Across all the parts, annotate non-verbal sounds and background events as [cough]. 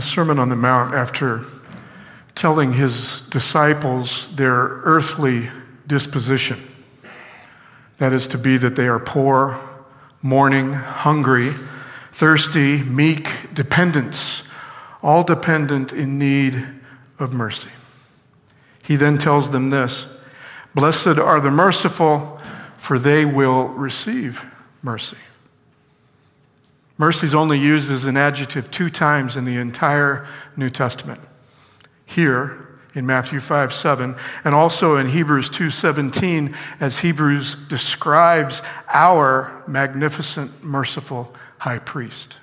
the Sermon on the Mount, after telling his disciples their earthly disposition, that is to be that they are poor, mourning, hungry, thirsty, meek, dependents, all dependent in need of mercy. He then tells them this Blessed are the merciful, for they will receive mercy. Mercy is only used as an adjective two times in the entire New Testament. Here in Matthew 5 7, and also in Hebrews 2 17, as Hebrews describes our magnificent, merciful high priest.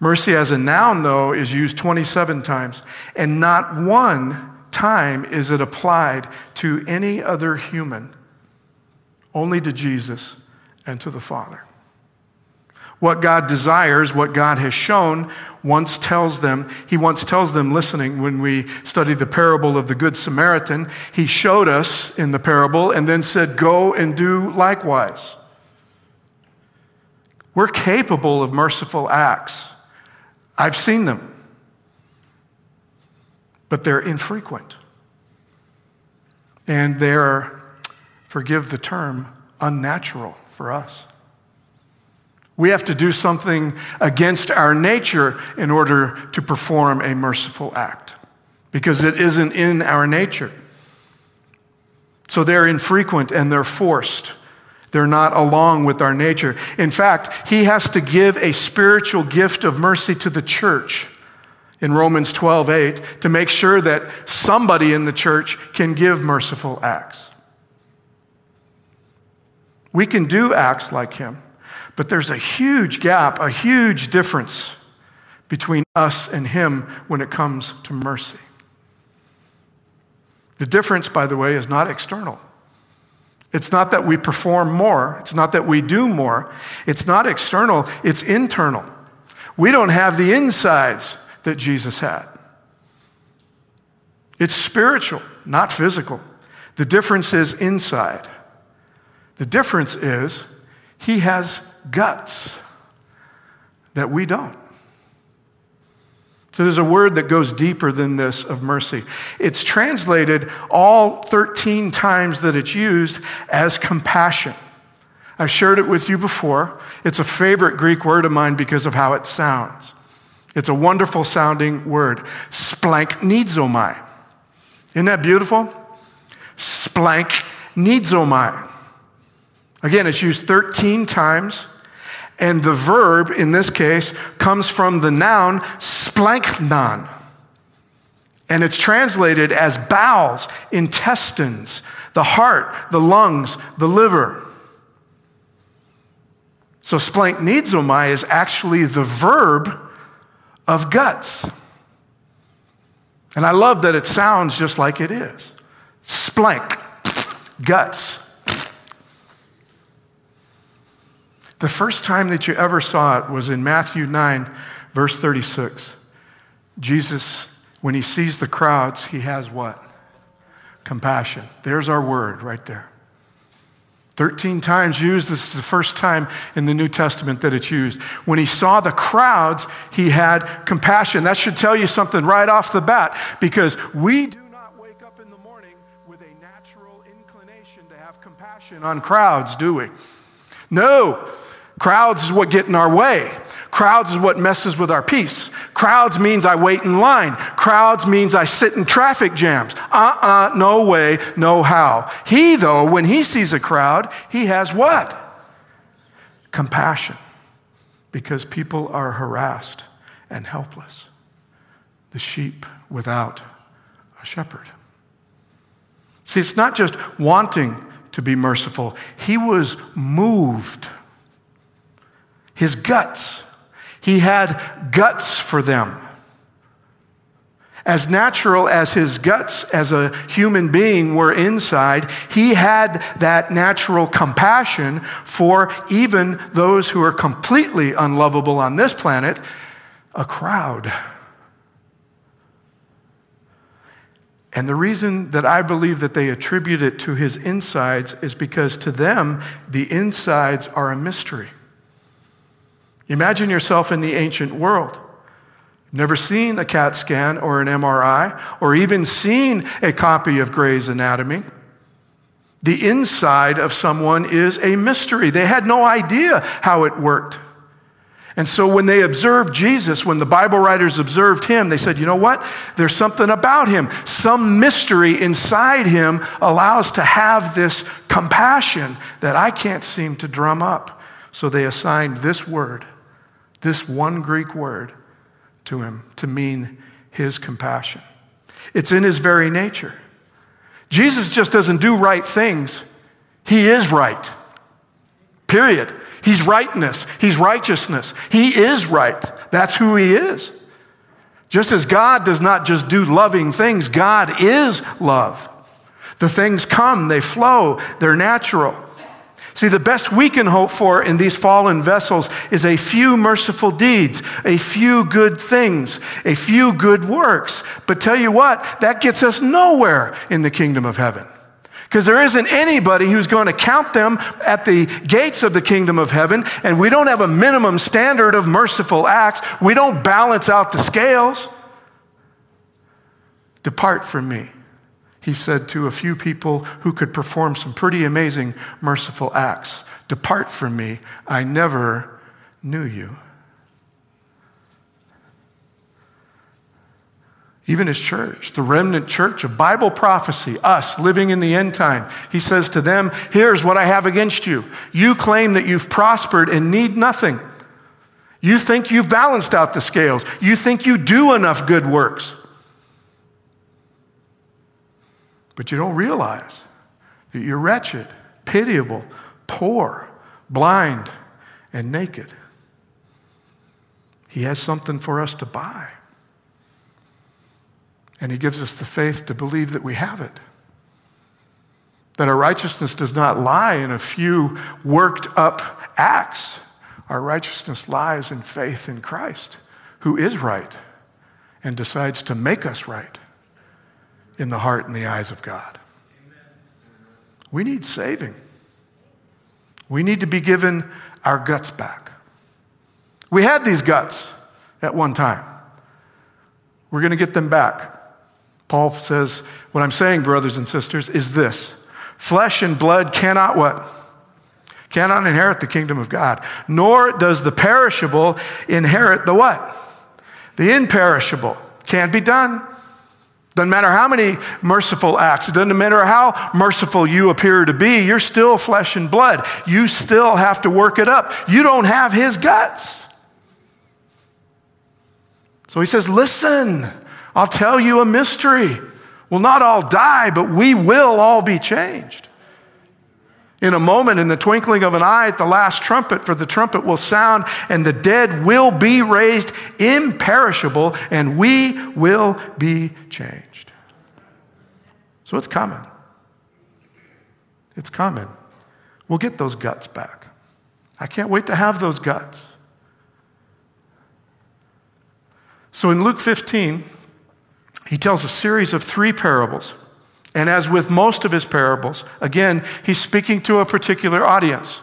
Mercy as a noun, though, is used 27 times, and not one time is it applied to any other human, only to Jesus and to the Father. What God desires, what God has shown, once tells them, he once tells them, listening, when we studied the parable of the Good Samaritan, he showed us in the parable and then said, Go and do likewise. We're capable of merciful acts. I've seen them, but they're infrequent. And they're, forgive the term, unnatural for us. We have to do something against our nature in order to perform a merciful act because it isn't in our nature. So they're infrequent and they're forced. They're not along with our nature. In fact, he has to give a spiritual gift of mercy to the church in Romans 12 8 to make sure that somebody in the church can give merciful acts. We can do acts like him. But there's a huge gap, a huge difference between us and Him when it comes to mercy. The difference, by the way, is not external. It's not that we perform more, it's not that we do more. It's not external, it's internal. We don't have the insides that Jesus had. It's spiritual, not physical. The difference is inside. The difference is he has guts that we don't. So there's a word that goes deeper than this of mercy. It's translated all 13 times that it's used as compassion. I've shared it with you before. It's a favorite Greek word of mine because of how it sounds. It's a wonderful sounding word. Splanchnizomai. Isn't that beautiful? Splanchnizomai. Again, it's used 13 times. And the verb in this case comes from the noun splanchnon. And it's translated as bowels, intestines, the heart, the lungs, the liver. So splanchnizomai is actually the verb of guts. And I love that it sounds just like it is. Splank, guts. The first time that you ever saw it was in Matthew 9, verse 36. Jesus, when he sees the crowds, he has what? Compassion. There's our word right there. 13 times used. This is the first time in the New Testament that it's used. When he saw the crowds, he had compassion. That should tell you something right off the bat because we do not wake up in the morning with a natural inclination to have compassion on crowds, do we? No. Crowds is what get in our way. Crowds is what messes with our peace. Crowds means I wait in line. Crowds means I sit in traffic jams. Uh uh no way, no how. He, though, when he sees a crowd, he has what? Compassion. Because people are harassed and helpless. The sheep without a shepherd. See, it's not just wanting to be merciful, he was moved his guts. He had guts for them. As natural as his guts as a human being were inside, he had that natural compassion for even those who are completely unlovable on this planet, a crowd. And the reason that I believe that they attribute it to his insides is because to them, the insides are a mystery. Imagine yourself in the ancient world. never seen a CAT scan or an MRI or even seen a copy of Gray's Anatomy. The inside of someone is a mystery. They had no idea how it worked. And so when they observed Jesus, when the Bible writers observed him, they said, you know what? There's something about him. Some mystery inside him allows to have this compassion that I can't seem to drum up. So they assigned this word, this one Greek word, to him to mean his compassion. It's in his very nature. Jesus just doesn't do right things, he is right. Period. He's rightness, he's righteousness. He is right. That's who he is. Just as God does not just do loving things, God is love. The things come, they flow, they're natural. See, the best we can hope for in these fallen vessels is a few merciful deeds, a few good things, a few good works. But tell you what, that gets us nowhere in the kingdom of heaven. Because there isn't anybody who's going to count them at the gates of the kingdom of heaven, and we don't have a minimum standard of merciful acts. We don't balance out the scales. Depart from me he said to a few people who could perform some pretty amazing merciful acts Depart from me, I never knew you. Even his church, the remnant church of Bible prophecy, us living in the end time, he says to them, Here's what I have against you. You claim that you've prospered and need nothing. You think you've balanced out the scales. You think you do enough good works. But you don't realize that you're wretched, pitiable, poor, blind, and naked. He has something for us to buy. And He gives us the faith to believe that we have it. That our righteousness does not lie in a few worked up acts. Our righteousness lies in faith in Christ, who is right and decides to make us right in the heart and the eyes of God. We need saving. We need to be given our guts back. We had these guts at one time. We're going to get them back. Paul says, What I'm saying, brothers and sisters, is this flesh and blood cannot what? Cannot inherit the kingdom of God, nor does the perishable inherit the what? The imperishable. Can't be done. Doesn't matter how many merciful acts, it doesn't matter how merciful you appear to be, you're still flesh and blood. You still have to work it up. You don't have his guts. So he says, Listen, I'll tell you a mystery. We'll not all die, but we will all be changed in a moment, in the twinkling of an eye, at the last trumpet, for the trumpet will sound, and the dead will be raised imperishable, and we will be changed. So it's coming. It's coming. We'll get those guts back. I can't wait to have those guts. So in Luke 15, he tells a series of three parables. And as with most of his parables, again, he's speaking to a particular audience.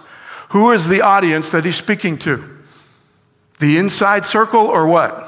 Who is the audience that he's speaking to? The inside circle or what?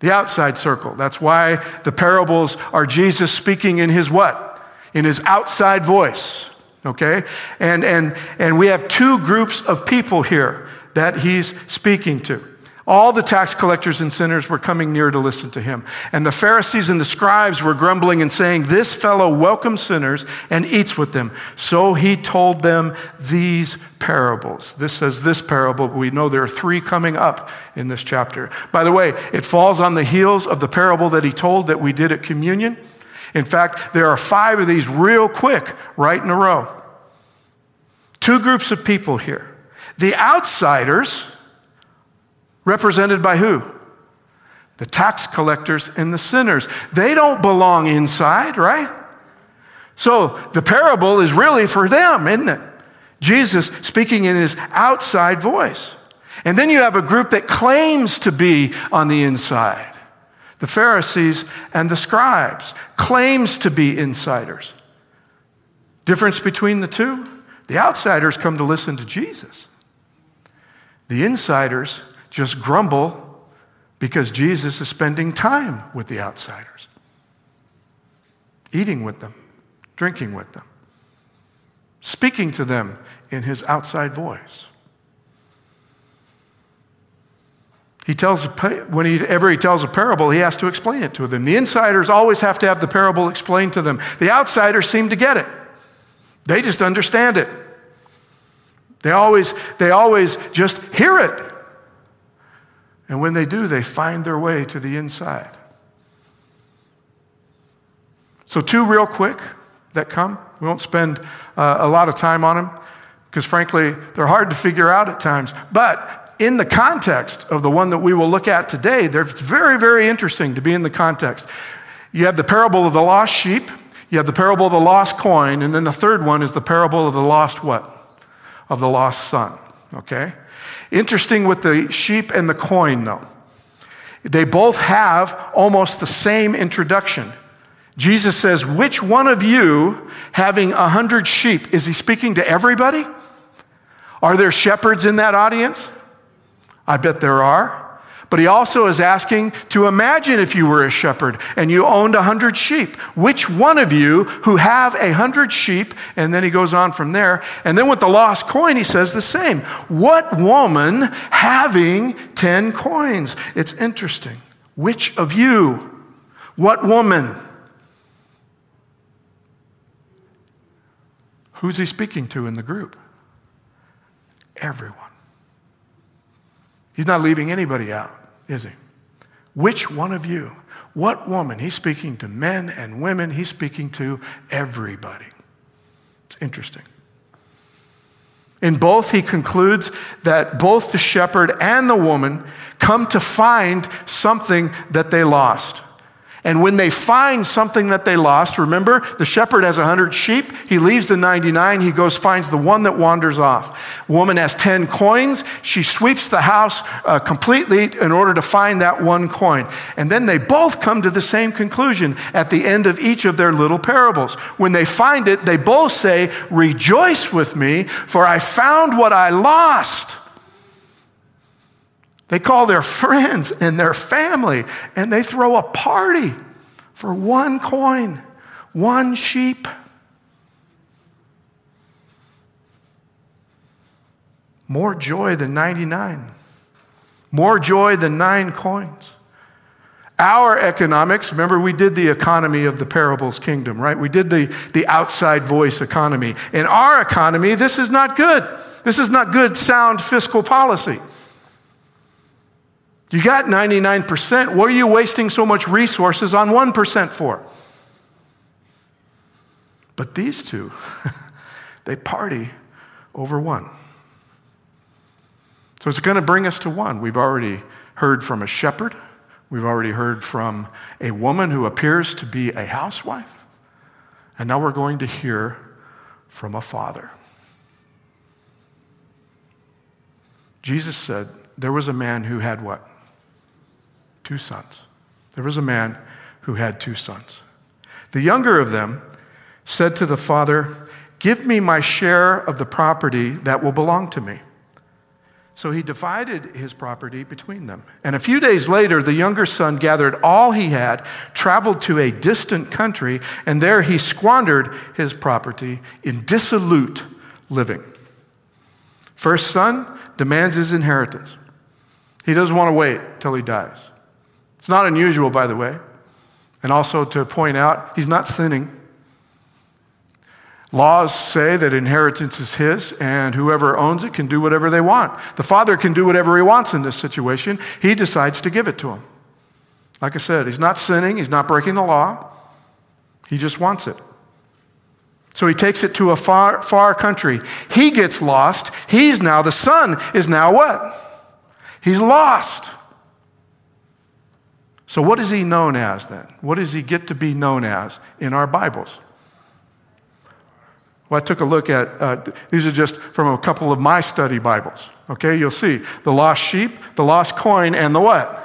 The outside circle. That's why the parables are Jesus speaking in his what? In his outside voice. Okay? And, and, and we have two groups of people here that he's speaking to. All the tax collectors and sinners were coming near to listen to him. And the Pharisees and the scribes were grumbling and saying, This fellow welcomes sinners and eats with them. So he told them these parables. This says this parable, but we know there are three coming up in this chapter. By the way, it falls on the heels of the parable that he told that we did at communion. In fact, there are five of these real quick, right in a row. Two groups of people here. The outsiders, Represented by who? The tax collectors and the sinners. They don't belong inside, right? So the parable is really for them, isn't it? Jesus speaking in his outside voice. And then you have a group that claims to be on the inside. The Pharisees and the scribes claims to be insiders. Difference between the two? The outsiders come to listen to Jesus. The insiders just grumble Because Jesus is spending time with the outsiders, eating with them, drinking with them, speaking to them in his outside voice. He tells whenever he tells a parable, he has to explain it to them. The insiders always have to have the parable explained to them. The outsiders seem to get it. They just understand it. They always, they always just hear it. And when they do, they find their way to the inside. So, two real quick that come. We won't spend uh, a lot of time on them because, frankly, they're hard to figure out at times. But in the context of the one that we will look at today, they're very, very interesting to be in the context. You have the parable of the lost sheep, you have the parable of the lost coin, and then the third one is the parable of the lost what? Of the lost son. Okay? Interesting with the sheep and the coin, though. They both have almost the same introduction. Jesus says, Which one of you having a hundred sheep? Is he speaking to everybody? Are there shepherds in that audience? I bet there are. But he also is asking to imagine if you were a shepherd and you owned a hundred sheep. Which one of you who have a hundred sheep, and then he goes on from there. And then with the lost coin, he says the same. What woman having 10 coins? It's interesting. Which of you? What woman? Who's he speaking to in the group? Everyone. He's not leaving anybody out, is he? Which one of you? What woman? He's speaking to men and women, he's speaking to everybody. It's interesting. In both, he concludes that both the shepherd and the woman come to find something that they lost. And when they find something that they lost, remember, the shepherd has 100 sheep. He leaves the 99. He goes, finds the one that wanders off. Woman has 10 coins. She sweeps the house uh, completely in order to find that one coin. And then they both come to the same conclusion at the end of each of their little parables. When they find it, they both say, Rejoice with me, for I found what I lost. They call their friends and their family and they throw a party for one coin, one sheep. More joy than 99, more joy than nine coins. Our economics, remember, we did the economy of the parables kingdom, right? We did the, the outside voice economy. In our economy, this is not good. This is not good, sound fiscal policy. You got 99%. What are you wasting so much resources on 1% for? But these two, [laughs] they party over one. So it's going to bring us to one. We've already heard from a shepherd. We've already heard from a woman who appears to be a housewife. And now we're going to hear from a father. Jesus said there was a man who had what? Two sons. There was a man who had two sons. The younger of them said to the father, Give me my share of the property that will belong to me. So he divided his property between them. And a few days later, the younger son gathered all he had, traveled to a distant country, and there he squandered his property in dissolute living. First son demands his inheritance. He doesn't want to wait till he dies. It's not unusual, by the way. And also to point out, he's not sinning. Laws say that inheritance is his, and whoever owns it can do whatever they want. The father can do whatever he wants in this situation. He decides to give it to him. Like I said, he's not sinning, he's not breaking the law, he just wants it. So he takes it to a far, far country. He gets lost. He's now, the son is now what? He's lost. So, what is he known as then? What does he get to be known as in our Bibles? Well, I took a look at, uh, these are just from a couple of my study Bibles. Okay, you'll see the lost sheep, the lost coin, and the what?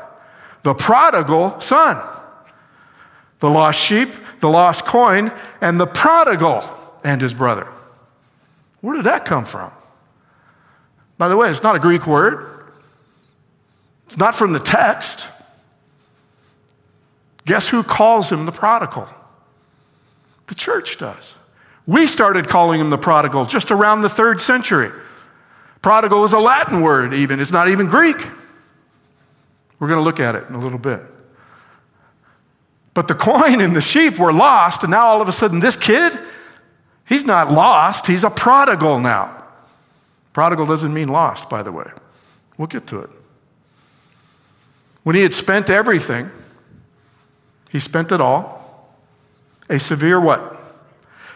The prodigal son. The lost sheep, the lost coin, and the prodigal and his brother. Where did that come from? By the way, it's not a Greek word, it's not from the text. Guess who calls him the prodigal? The church does. We started calling him the prodigal just around the third century. Prodigal is a Latin word, even, it's not even Greek. We're going to look at it in a little bit. But the coin and the sheep were lost, and now all of a sudden, this kid, he's not lost, he's a prodigal now. Prodigal doesn't mean lost, by the way. We'll get to it. When he had spent everything, he spent it all. A severe what?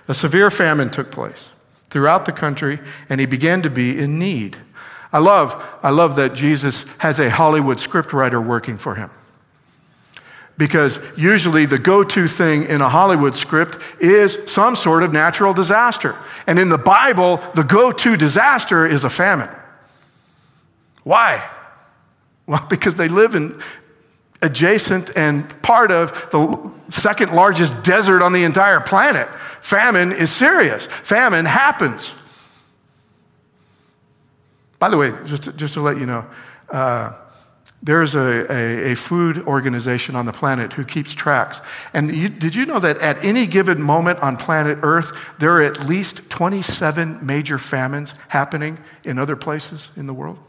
A severe famine took place throughout the country, and he began to be in need. I love, I love that Jesus has a Hollywood scriptwriter working for him. Because usually the go to thing in a Hollywood script is some sort of natural disaster. And in the Bible, the go to disaster is a famine. Why? Well, [laughs] because they live in adjacent and part of the second largest desert on the entire planet. Famine is serious. Famine happens. By the way, just to, just to let you know, uh, there's a, a, a, food organization on the planet who keeps tracks. And you, did you know that at any given moment on planet Earth, there are at least 27 major famines happening in other places in the world?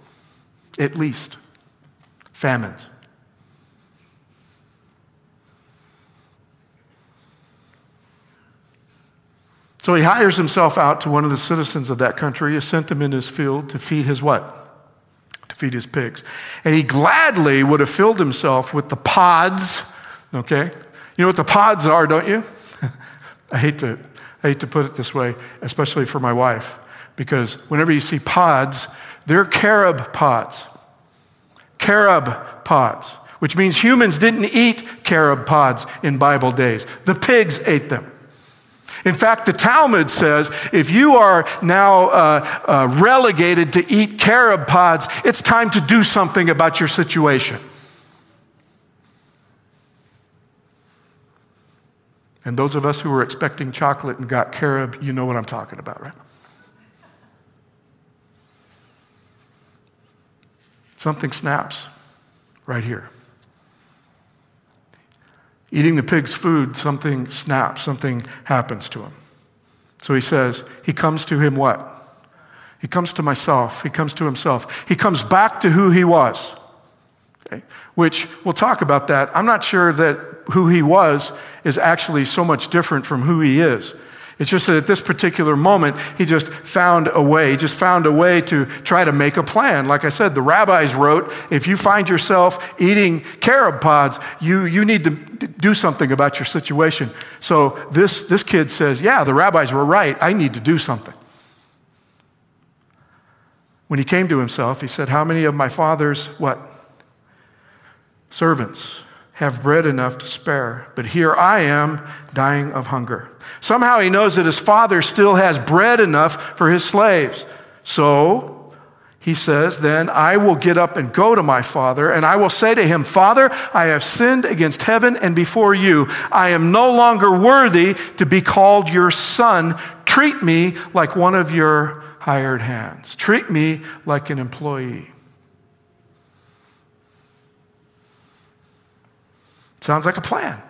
At least. Famines. So he hires himself out to one of the citizens of that country, he sent him in his field to feed his what? To feed his pigs. And he gladly would have filled himself with the pods, okay? You know what the pods are, don't you? [laughs] I hate to, I hate to put it this way, especially for my wife, because whenever you see pods, they're carob pods. Carob pods, which means humans didn't eat carob pods in Bible days. The pigs ate them. In fact, the Talmud says if you are now uh, uh, relegated to eat carob pods, it's time to do something about your situation. And those of us who were expecting chocolate and got carob, you know what I'm talking about, right? Something snaps right here. Eating the pig's food, something snaps, something happens to him. So he says, He comes to him what? He comes to myself. He comes to himself. He comes back to who he was. Okay? Which we'll talk about that. I'm not sure that who he was is actually so much different from who he is. It's just that at this particular moment, he just found a way, he just found a way to try to make a plan. Like I said, the rabbis wrote if you find yourself eating carob pods, you, you need to do something about your situation. So this, this kid says, Yeah, the rabbis were right. I need to do something. When he came to himself, he said, How many of my father's what? Servants have bread enough to spare, but here I am dying of hunger. Somehow he knows that his father still has bread enough for his slaves. So he says, Then I will get up and go to my father, and I will say to him, Father, I have sinned against heaven and before you. I am no longer worthy to be called your son. Treat me like one of your hired hands, treat me like an employee. Sounds like a plan,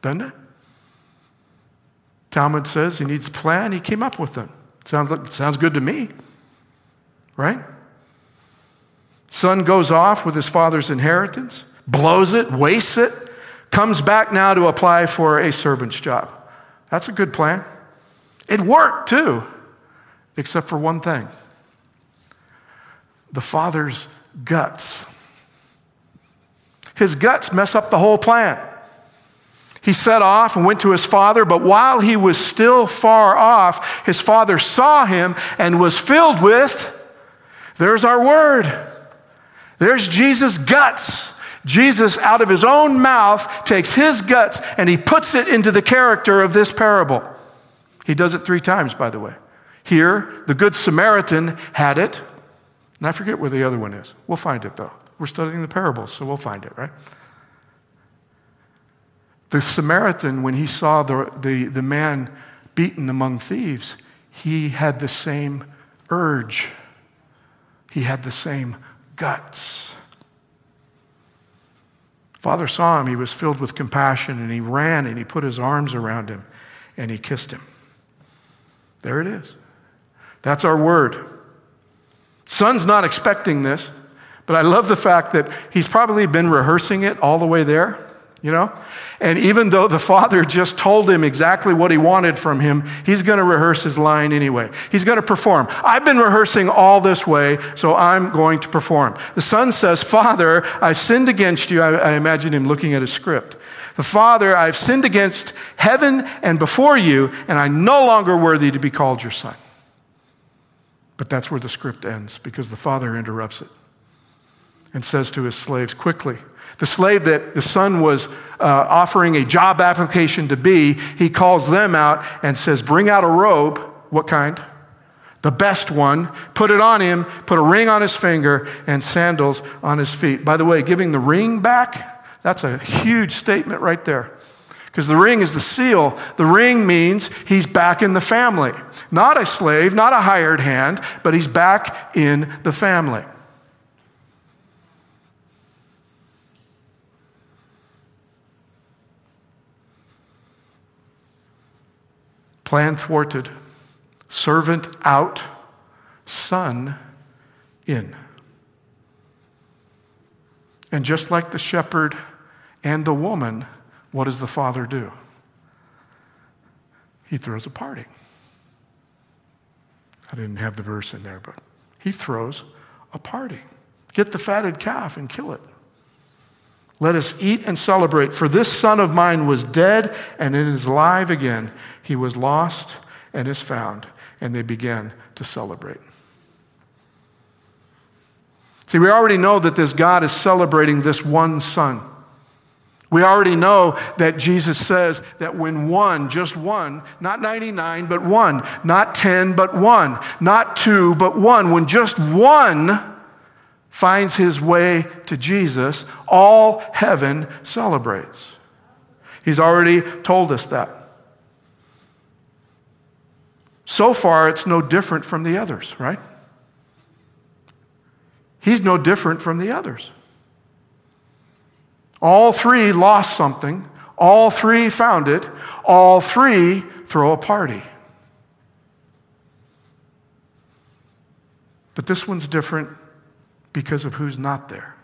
doesn't it? Talmud says he needs a plan. He came up with it. Sounds, like, sounds good to me, right? Son goes off with his father's inheritance, blows it, wastes it, comes back now to apply for a servant's job. That's a good plan. It worked too, except for one thing the father's guts. His guts mess up the whole plan. He set off and went to his father, but while he was still far off, his father saw him and was filled with, there's our word. There's Jesus' guts. Jesus, out of his own mouth, takes his guts and he puts it into the character of this parable. He does it three times, by the way. Here, the Good Samaritan had it, and I forget where the other one is. We'll find it, though. We're studying the parables, so we'll find it, right? The Samaritan, when he saw the, the, the man beaten among thieves, he had the same urge. He had the same guts. Father saw him, he was filled with compassion, and he ran and he put his arms around him and he kissed him. There it is. That's our word. Son's not expecting this, but I love the fact that he's probably been rehearsing it all the way there, you know? And even though the father just told him exactly what he wanted from him, he's going to rehearse his line anyway. He's going to perform. I've been rehearsing all this way, so I'm going to perform. The son says, Father, I've sinned against you. I, I imagine him looking at a script. The Father, I've sinned against heaven and before you, and I'm no longer worthy to be called your son. But that's where the script ends because the Father interrupts it and says to his slaves, Quickly, the slave that the son was uh, offering a job application to be, he calls them out and says, Bring out a robe. What kind? The best one. Put it on him, put a ring on his finger, and sandals on his feet. By the way, giving the ring back, that's a huge statement right there. Because the ring is the seal. The ring means he's back in the family. Not a slave, not a hired hand, but he's back in the family. Plan thwarted, servant out, son in. And just like the shepherd and the woman, what does the father do? He throws a party. I didn't have the verse in there, but he throws a party. Get the fatted calf and kill it. Let us eat and celebrate, for this son of mine was dead and is alive again. He was lost and is found. And they began to celebrate. See, we already know that this God is celebrating this one son. We already know that Jesus says that when one, just one, not 99, but one, not 10, but one, not two, but one, when just one finds his way to Jesus, all heaven celebrates. He's already told us that. So far, it's no different from the others, right? He's no different from the others. All three lost something, all three found it, all three throw a party. But this one's different because of who's not there.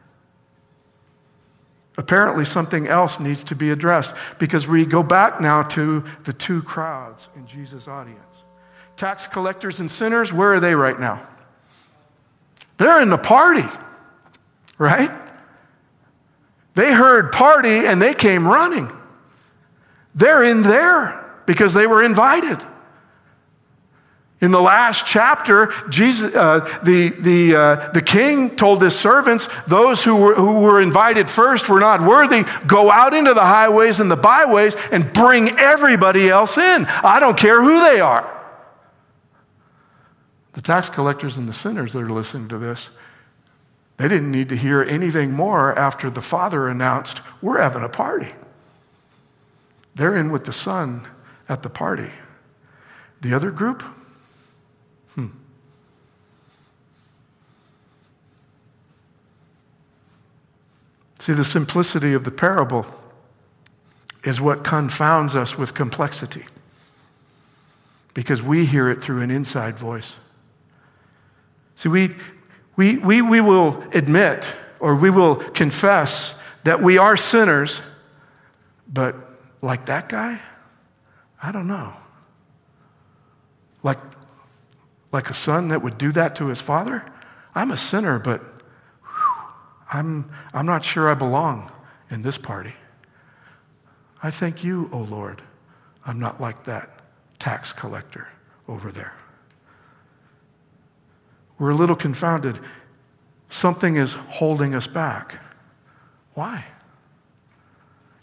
Apparently, something else needs to be addressed because we go back now to the two crowds in Jesus' audience. Tax collectors and sinners, where are they right now? They're in the party, right? They heard party and they came running. They're in there because they were invited. In the last chapter, Jesus, uh, the, the, uh, the king told his servants, those who were, who were invited first were not worthy, go out into the highways and the byways and bring everybody else in. I don't care who they are. The tax collectors and the sinners that are listening to this, they didn't need to hear anything more after the father announced, We're having a party. They're in with the son at the party. The other group, See, the simplicity of the parable is what confounds us with complexity because we hear it through an inside voice. See, we, we, we, we will admit or we will confess that we are sinners, but like that guy, I don't know. Like like a son that would do that to his father? I'm a sinner, but I'm, I'm not sure I belong in this party. I thank you, O oh Lord, I'm not like that tax collector over there. We're a little confounded. Something is holding us back. Why?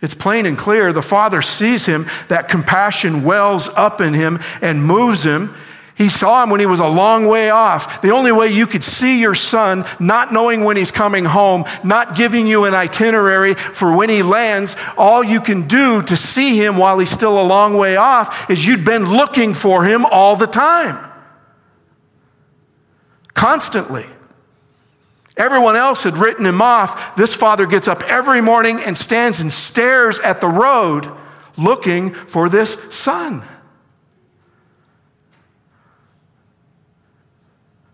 It's plain and clear. The Father sees him, that compassion wells up in him and moves him. He saw him when he was a long way off. The only way you could see your son, not knowing when he's coming home, not giving you an itinerary for when he lands, all you can do to see him while he's still a long way off is you'd been looking for him all the time. Constantly. Everyone else had written him off. This father gets up every morning and stands and stares at the road looking for this son.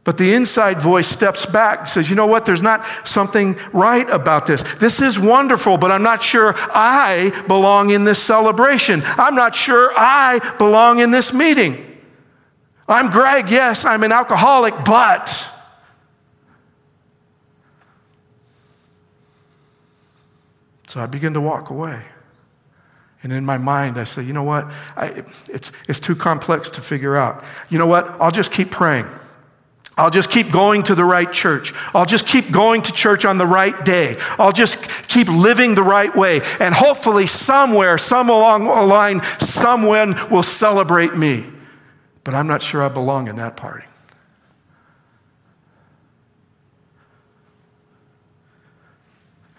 But the inside voice steps back, and says, You know what? There's not something right about this. This is wonderful, but I'm not sure I belong in this celebration. I'm not sure I belong in this meeting. I'm Greg, yes, I'm an alcoholic, but. So I begin to walk away. And in my mind, I say, you know what? I, it's, it's too complex to figure out. You know what? I'll just keep praying. I'll just keep going to the right church. I'll just keep going to church on the right day. I'll just keep living the right way. And hopefully, somewhere, some along the line, someone will celebrate me. But I'm not sure I belong in that party.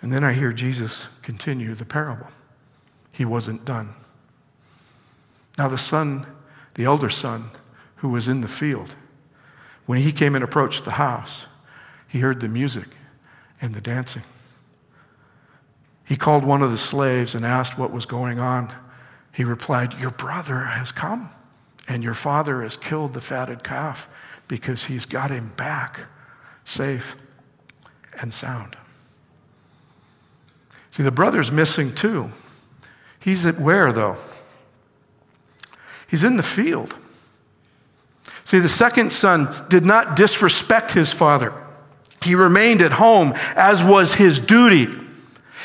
And then I hear Jesus continue the parable. He wasn't done. Now, the son, the elder son, who was in the field, when he came and approached the house, he heard the music and the dancing. He called one of the slaves and asked what was going on. He replied, Your brother has come, and your father has killed the fatted calf because he's got him back safe and sound. See, the brother's missing too. He's at where, though? He's in the field. See, the second son did not disrespect his father. He remained at home, as was his duty.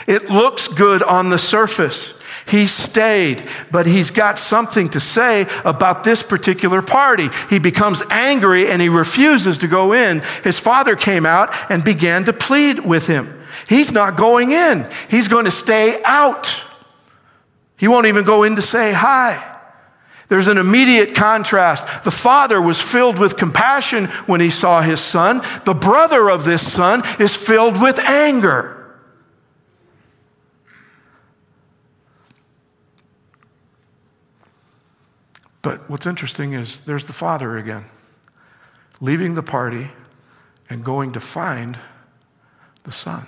It looks good on the surface. He stayed, but he's got something to say about this particular party. He becomes angry and he refuses to go in. His father came out and began to plead with him. He's not going in, he's going to stay out. He won't even go in to say hi. There's an immediate contrast. The father was filled with compassion when he saw his son. The brother of this son is filled with anger. But what's interesting is there's the father again, leaving the party and going to find the son.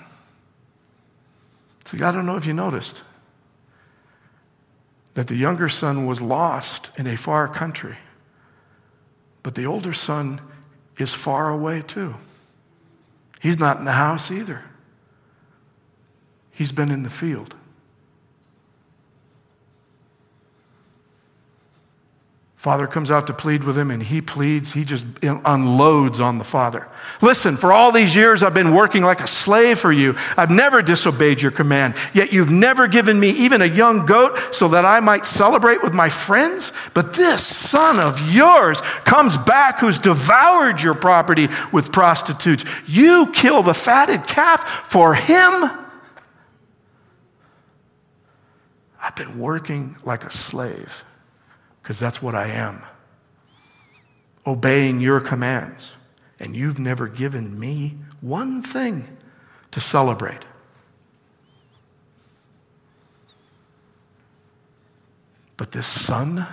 See, I don't know if you noticed that the younger son was lost in a far country, but the older son is far away too. He's not in the house either, he's been in the field. Father comes out to plead with him, and he pleads. He just unloads on the father. Listen, for all these years, I've been working like a slave for you. I've never disobeyed your command, yet you've never given me even a young goat so that I might celebrate with my friends. But this son of yours comes back who's devoured your property with prostitutes. You kill the fatted calf for him. I've been working like a slave because that's what I am. Obeying your commands. And you've never given me one thing to celebrate. But this son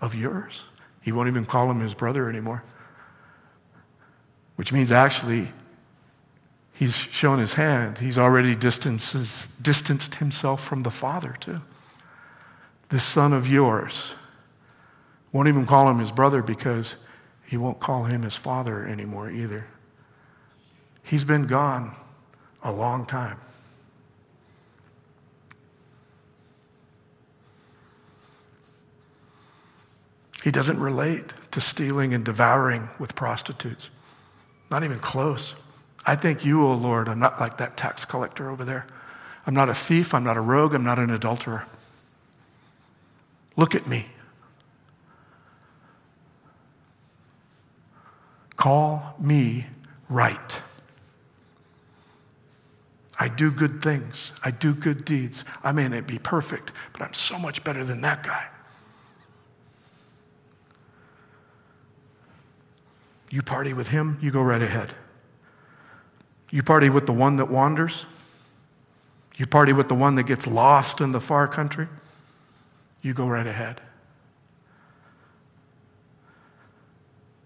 of yours, he won't even call him his brother anymore. Which means actually, he's shown his hand. He's already distances, distanced himself from the Father, too. This son of yours won't even call him his brother because he won't call him his father anymore either. He's been gone a long time. He doesn't relate to stealing and devouring with prostitutes. Not even close. I think you, O oh Lord, I'm not like that tax collector over there. I'm not a thief. I'm not a rogue. I'm not an adulterer. Look at me. Call me right. I do good things. I do good deeds. I may not be perfect, but I'm so much better than that guy. You party with him, you go right ahead. You party with the one that wanders. You party with the one that gets lost in the far country. You go right ahead.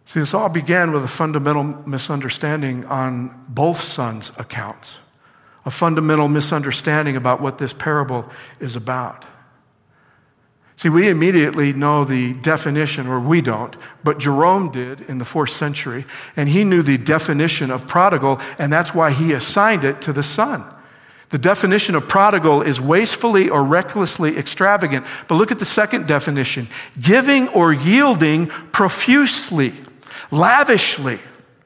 See, this all began with a fundamental misunderstanding on both sons' accounts, a fundamental misunderstanding about what this parable is about. See, we immediately know the definition, or we don't, but Jerome did in the fourth century, and he knew the definition of prodigal, and that's why he assigned it to the son. The definition of prodigal is wastefully or recklessly extravagant. But look at the second definition giving or yielding profusely, lavishly,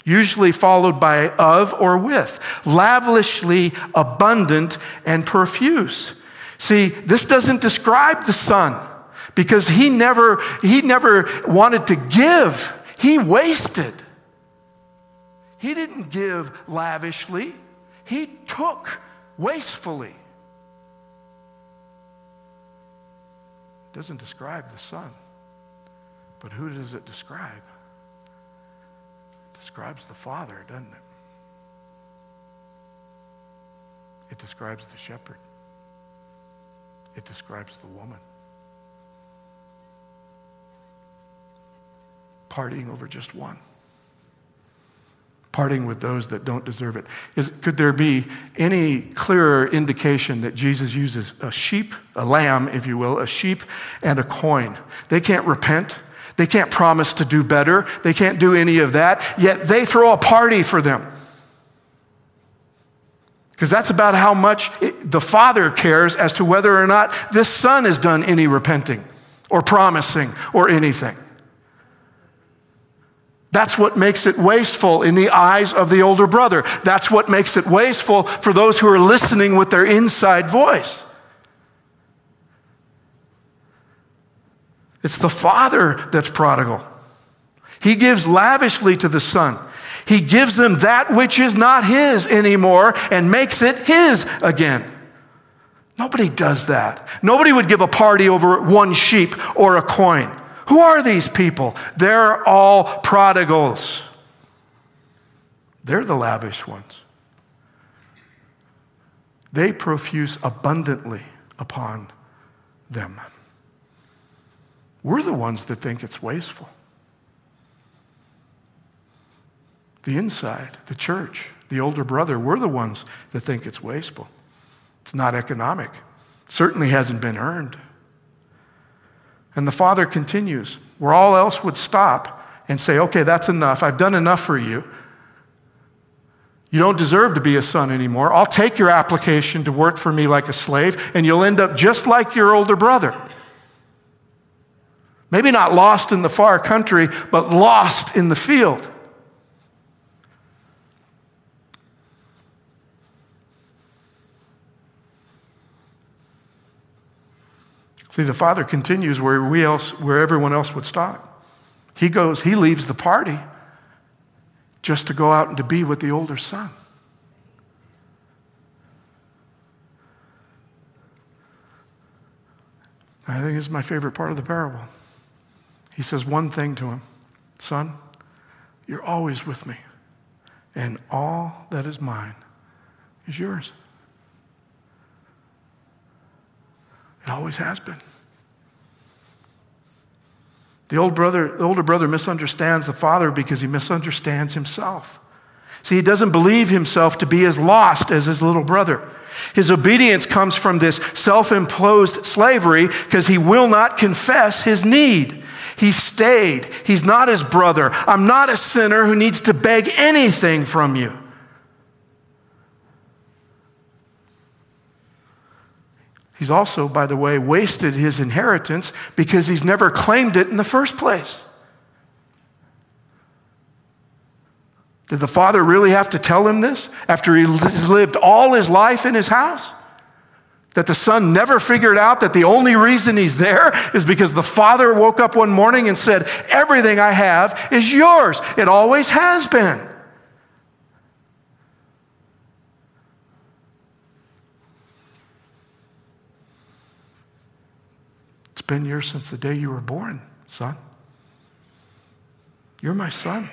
usually followed by of or with, lavishly abundant and profuse. See, this doesn't describe the son because he never, he never wanted to give, he wasted. He didn't give lavishly, he took wastefully. It doesn't describe the son, but who does it describe? Describes the father, doesn't it? It describes the shepherd. It describes the woman. partying over just one. Parting with those that don't deserve it. Is, could there be any clearer indication that Jesus uses a sheep, a lamb, if you will, a sheep and a coin? They can't repent. They can't promise to do better. They can't do any of that. Yet they throw a party for them. Because that's about how much it, the Father cares as to whether or not this Son has done any repenting or promising or anything. That's what makes it wasteful in the eyes of the older brother. That's what makes it wasteful for those who are listening with their inside voice. It's the father that's prodigal. He gives lavishly to the son. He gives them that which is not his anymore and makes it his again. Nobody does that. Nobody would give a party over one sheep or a coin. Who are these people? They're all prodigals. They're the lavish ones. They profuse abundantly upon them. We're the ones that think it's wasteful. The inside, the church, the older brother, we're the ones that think it's wasteful. It's not economic. it Certainly hasn't been earned. And the father continues, where all else would stop and say, okay, that's enough. I've done enough for you. You don't deserve to be a son anymore. I'll take your application to work for me like a slave, and you'll end up just like your older brother. Maybe not lost in the far country, but lost in the field. See, the father continues where we else, where everyone else would stop. He goes, he leaves the party just to go out and to be with the older son. I think is my favorite part of the parable. He says one thing to him Son, you're always with me, and all that is mine is yours. It always has been. The old brother, the older brother misunderstands the father because he misunderstands himself. See, he doesn't believe himself to be as lost as his little brother. His obedience comes from this self imposed slavery because he will not confess his need. He stayed. He's not his brother. I'm not a sinner who needs to beg anything from you. He's also, by the way, wasted his inheritance because he's never claimed it in the first place. Did the father really have to tell him this after he lived all his life in his house? That the son never figured out that the only reason he's there is because the father woke up one morning and said, Everything I have is yours. It always has been. It's been yours since the day you were born, son. You're my son.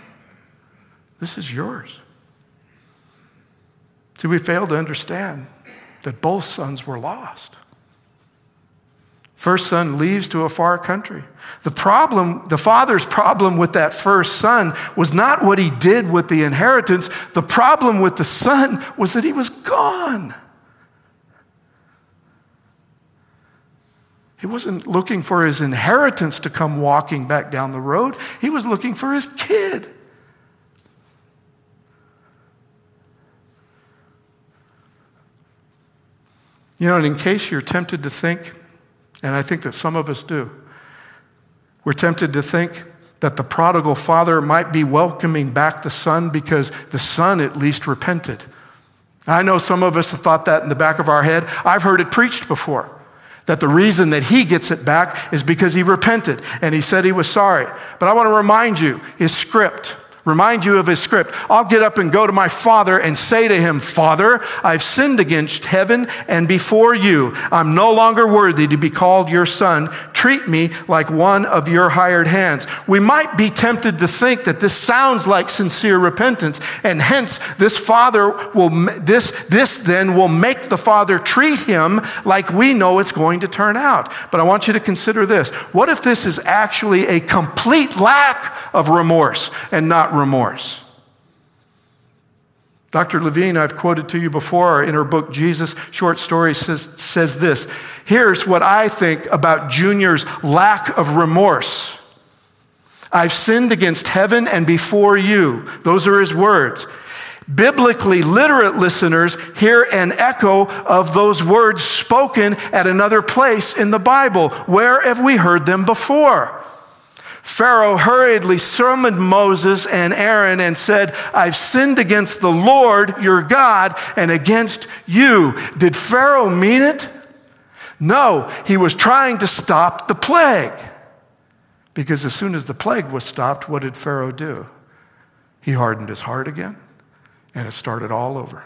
This is yours. See, we fail to understand that both sons were lost. First son leaves to a far country. The problem, the father's problem with that first son was not what he did with the inheritance. The problem with the son was that he was gone. He wasn't looking for his inheritance to come walking back down the road, he was looking for his kid. You know, and in case you're tempted to think, and I think that some of us do, we're tempted to think that the prodigal father might be welcoming back the son because the son at least repented. I know some of us have thought that in the back of our head. I've heard it preached before that the reason that he gets it back is because he repented and he said he was sorry. But I want to remind you his script remind you of his script. I'll get up and go to my father and say to him, Father, I've sinned against heaven and before you. I'm no longer worthy to be called your son. Treat me like one of your hired hands. We might be tempted to think that this sounds like sincere repentance, and hence this father will, this, this then will make the father treat him like we know it's going to turn out. But I want you to consider this. What if this is actually a complete lack of remorse and not remorse. Dr. Levine, I've quoted to you before in her book, Jesus Short Stories, says, says this. Here's what I think about Junior's lack of remorse. I've sinned against heaven and before you. Those are his words. Biblically literate listeners hear an echo of those words spoken at another place in the Bible. Where have we heard them before? Pharaoh hurriedly summoned Moses and Aaron and said, I've sinned against the Lord your God and against you. Did Pharaoh mean it? No, he was trying to stop the plague. Because as soon as the plague was stopped, what did Pharaoh do? He hardened his heart again, and it started all over.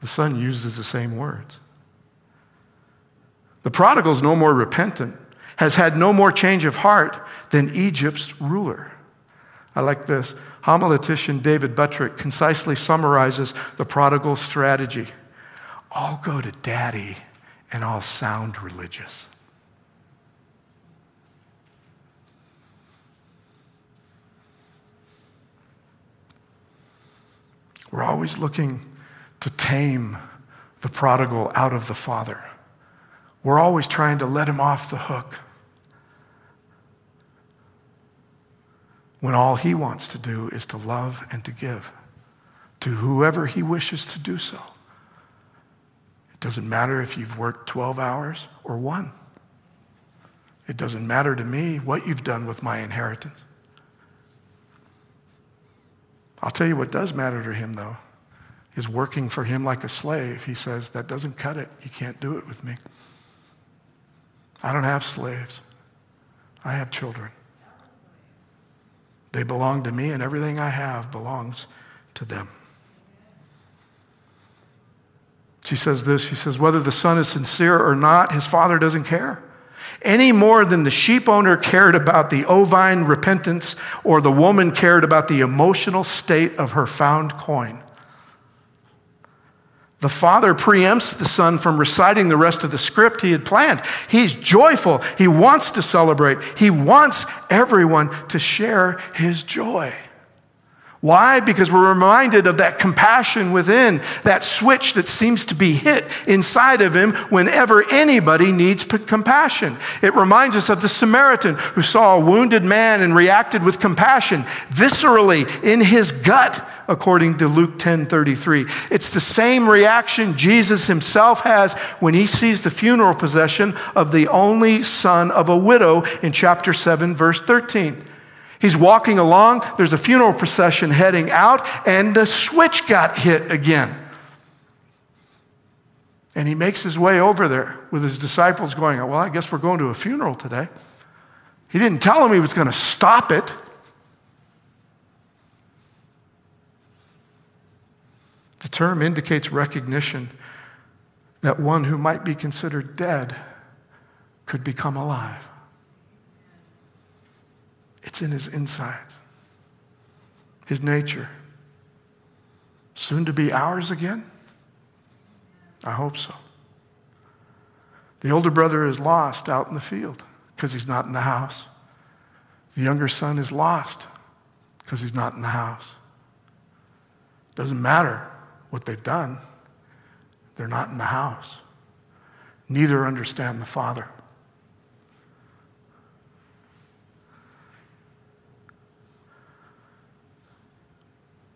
The son uses the same words. The prodigal is no more repentant, has had no more change of heart than Egypt's ruler. I like this. Homiletician David Buttrick concisely summarizes the prodigal strategy. I'll go to daddy and I'll sound religious. We're always looking to tame the prodigal out of the father. We're always trying to let him off the hook. When all he wants to do is to love and to give to whoever he wishes to do so. It doesn't matter if you've worked 12 hours or one. It doesn't matter to me what you've done with my inheritance. I'll tell you what does matter to him, though, is working for him like a slave. He says, That doesn't cut it. You can't do it with me. I don't have slaves, I have children. They belong to me, and everything I have belongs to them. She says this She says, whether the son is sincere or not, his father doesn't care. Any more than the sheep owner cared about the ovine repentance or the woman cared about the emotional state of her found coin. The father preempts the son from reciting the rest of the script he had planned. He's joyful. He wants to celebrate. He wants everyone to share his joy. Why? Because we're reminded of that compassion within, that switch that seems to be hit inside of him whenever anybody needs compassion. It reminds us of the Samaritan who saw a wounded man and reacted with compassion viscerally in his gut according to Luke 10:33. It's the same reaction Jesus himself has when he sees the funeral procession of the only son of a widow in chapter 7 verse 13. He's walking along, there's a funeral procession heading out, and the switch got hit again. And he makes his way over there with his disciples going, Well, I guess we're going to a funeral today. He didn't tell them he was going to stop it. Term indicates recognition that one who might be considered dead could become alive. It's in his insides, his nature. Soon to be ours again? I hope so. The older brother is lost out in the field because he's not in the house. The younger son is lost because he's not in the house. Doesn't matter what they've done, they're not in the house. Neither understand the Father.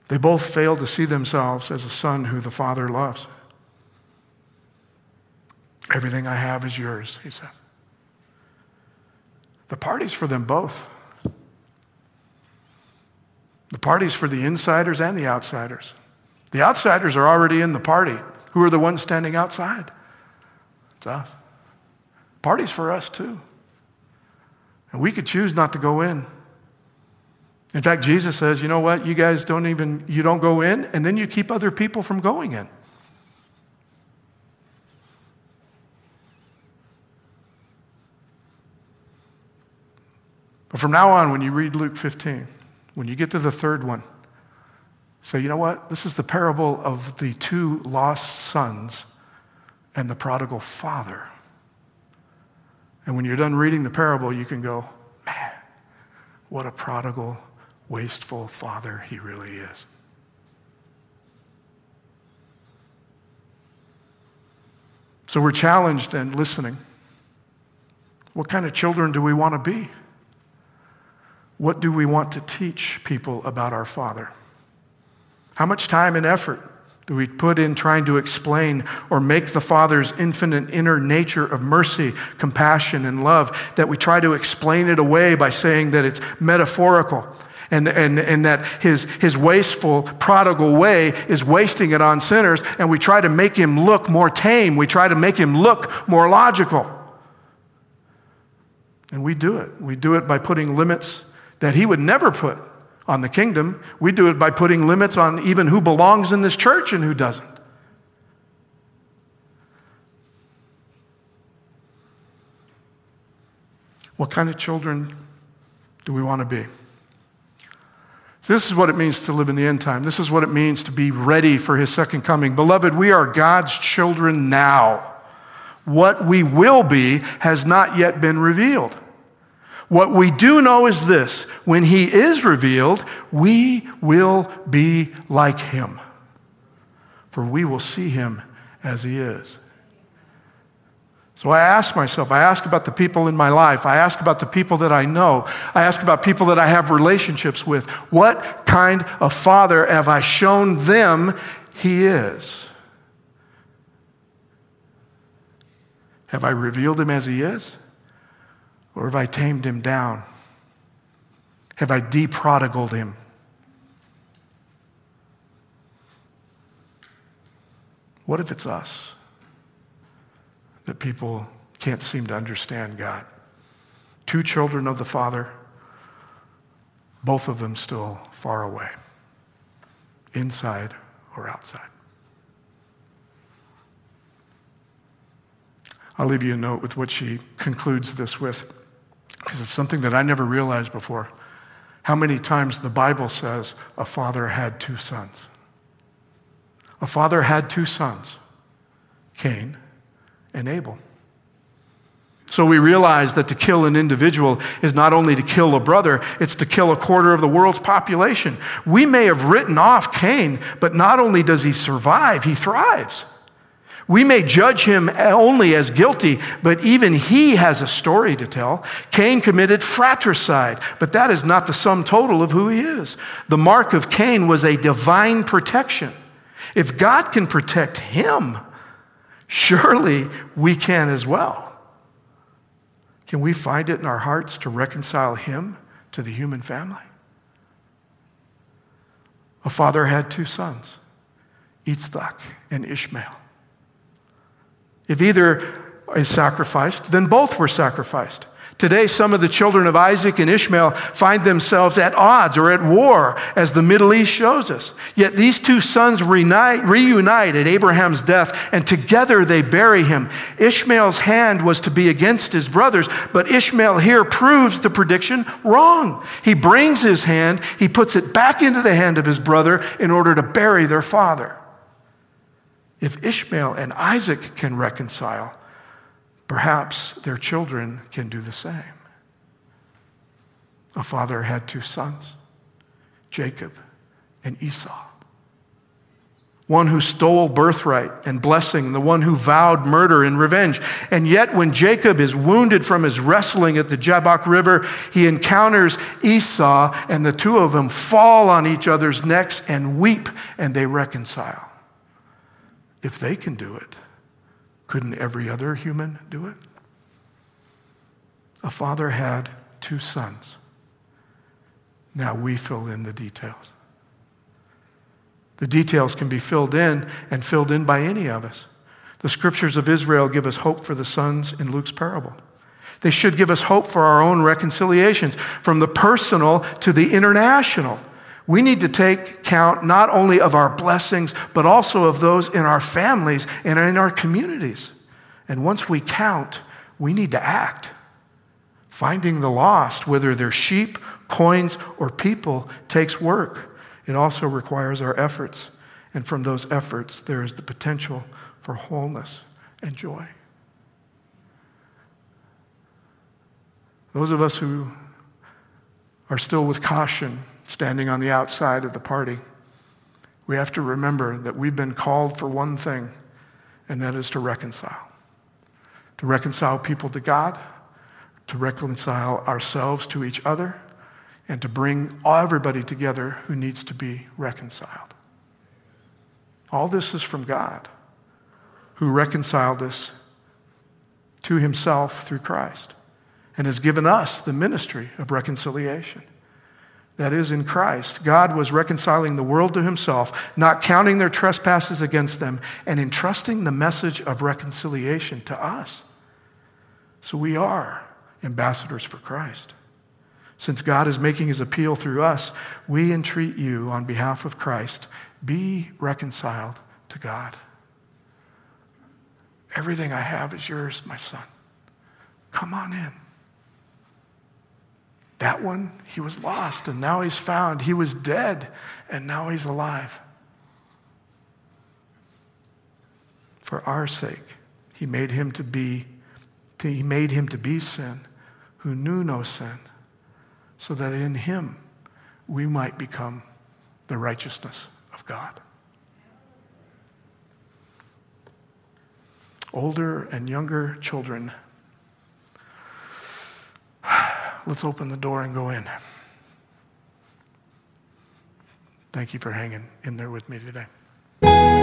They both fail to see themselves as a son who the Father loves. Everything I have is yours, he said. The party's for them both. The party's for the insiders and the outsiders. The outsiders are already in the party. Who are the ones standing outside? It's us. Party's for us too. And we could choose not to go in. In fact, Jesus says, you know what? You guys don't even, you don't go in, and then you keep other people from going in. But from now on, when you read Luke 15, when you get to the third one, say, you know what? This is the parable of the two lost sons and the prodigal father. And when you're done reading the parable, you can go, man, what a prodigal wasteful father he really is. So we're challenged in listening. What kind of children do we want to be? What do we want to teach people about our Father? How much time and effort do we put in trying to explain or make the Father's infinite inner nature of mercy, compassion, and love that we try to explain it away by saying that it's metaphorical and, and, and that his, his wasteful, prodigal way is wasting it on sinners, and we try to make him look more tame. We try to make him look more logical. And we do it. We do it by putting limits that he would never put on the kingdom. We do it by putting limits on even who belongs in this church and who doesn't. What kind of children do we want to be? So this is what it means to live in the end time. This is what it means to be ready for his second coming. Beloved, we are God's children now. What we will be has not yet been revealed. What we do know is this when he is revealed, we will be like him, for we will see him as he is. So I ask myself, I ask about the people in my life, I ask about the people that I know, I ask about people that I have relationships with. What kind of father have I shown them he is? Have I revealed him as he is? Or have I tamed him down? Have I deprodigaled him? What if it's us? that people can't seem to understand God. Two children of the Father, both of them still far away, inside or outside. I'll leave you a note with what she concludes this with, because it's something that I never realized before. How many times the Bible says a father had two sons? A father had two sons, Cain and Abel. So we realize that to kill an individual is not only to kill a brother, it's to kill a quarter of the world's population. We may have written off Cain, but not only does he survive, he thrives. We may judge him only as guilty, but even he has a story to tell. Cain committed fratricide, but that is not the sum total of who he is. The mark of Cain was a divine protection. If God can protect him, Surely we can as well. Can we find it in our hearts to reconcile him to the human family? A father had two sons, Yitzhak and Ishmael. If either is sacrificed, then both were sacrificed. Today, some of the children of Isaac and Ishmael find themselves at odds or at war, as the Middle East shows us. Yet these two sons reunite, reunite at Abraham's death, and together they bury him. Ishmael's hand was to be against his brothers, but Ishmael here proves the prediction wrong. He brings his hand, he puts it back into the hand of his brother in order to bury their father. If Ishmael and Isaac can reconcile, perhaps their children can do the same. A father had two sons, Jacob and Esau one who stole birthright and blessing, the one who vowed murder and revenge. And yet, when Jacob is wounded from his wrestling at the Jabbok River, he encounters Esau, and the two of them fall on each other's necks and weep, and they reconcile. If they can do it, couldn't every other human do it? A father had two sons. Now we fill in the details. The details can be filled in and filled in by any of us. The scriptures of Israel give us hope for the sons in Luke's parable. They should give us hope for our own reconciliations, from the personal to the international. We need to take count not only of our blessings, but also of those in our families and in our communities. And once we count, we need to act. Finding the lost, whether they're sheep, coins, or people, takes work. It also requires our efforts. And from those efforts, there is the potential for wholeness and joy. Those of us who are still with caution, standing on the outside of the party, we have to remember that we've been called for one thing, and that is to reconcile. To reconcile people to God, to reconcile ourselves to each other, and to bring everybody together who needs to be reconciled. All this is from God, who reconciled us to himself through Christ and has given us the ministry of reconciliation. That is, in Christ, God was reconciling the world to himself, not counting their trespasses against them, and entrusting the message of reconciliation to us. So we are ambassadors for Christ. Since God is making his appeal through us, we entreat you on behalf of Christ be reconciled to God. Everything I have is yours, my son. Come on in. That one, he was lost and now he's found. He was dead and now he's alive. For our sake, he made him to be he made him to be sin who knew no sin so that in him we might become the righteousness of God. Older and younger children, let's open the door and go in. Thank you for hanging in there with me today.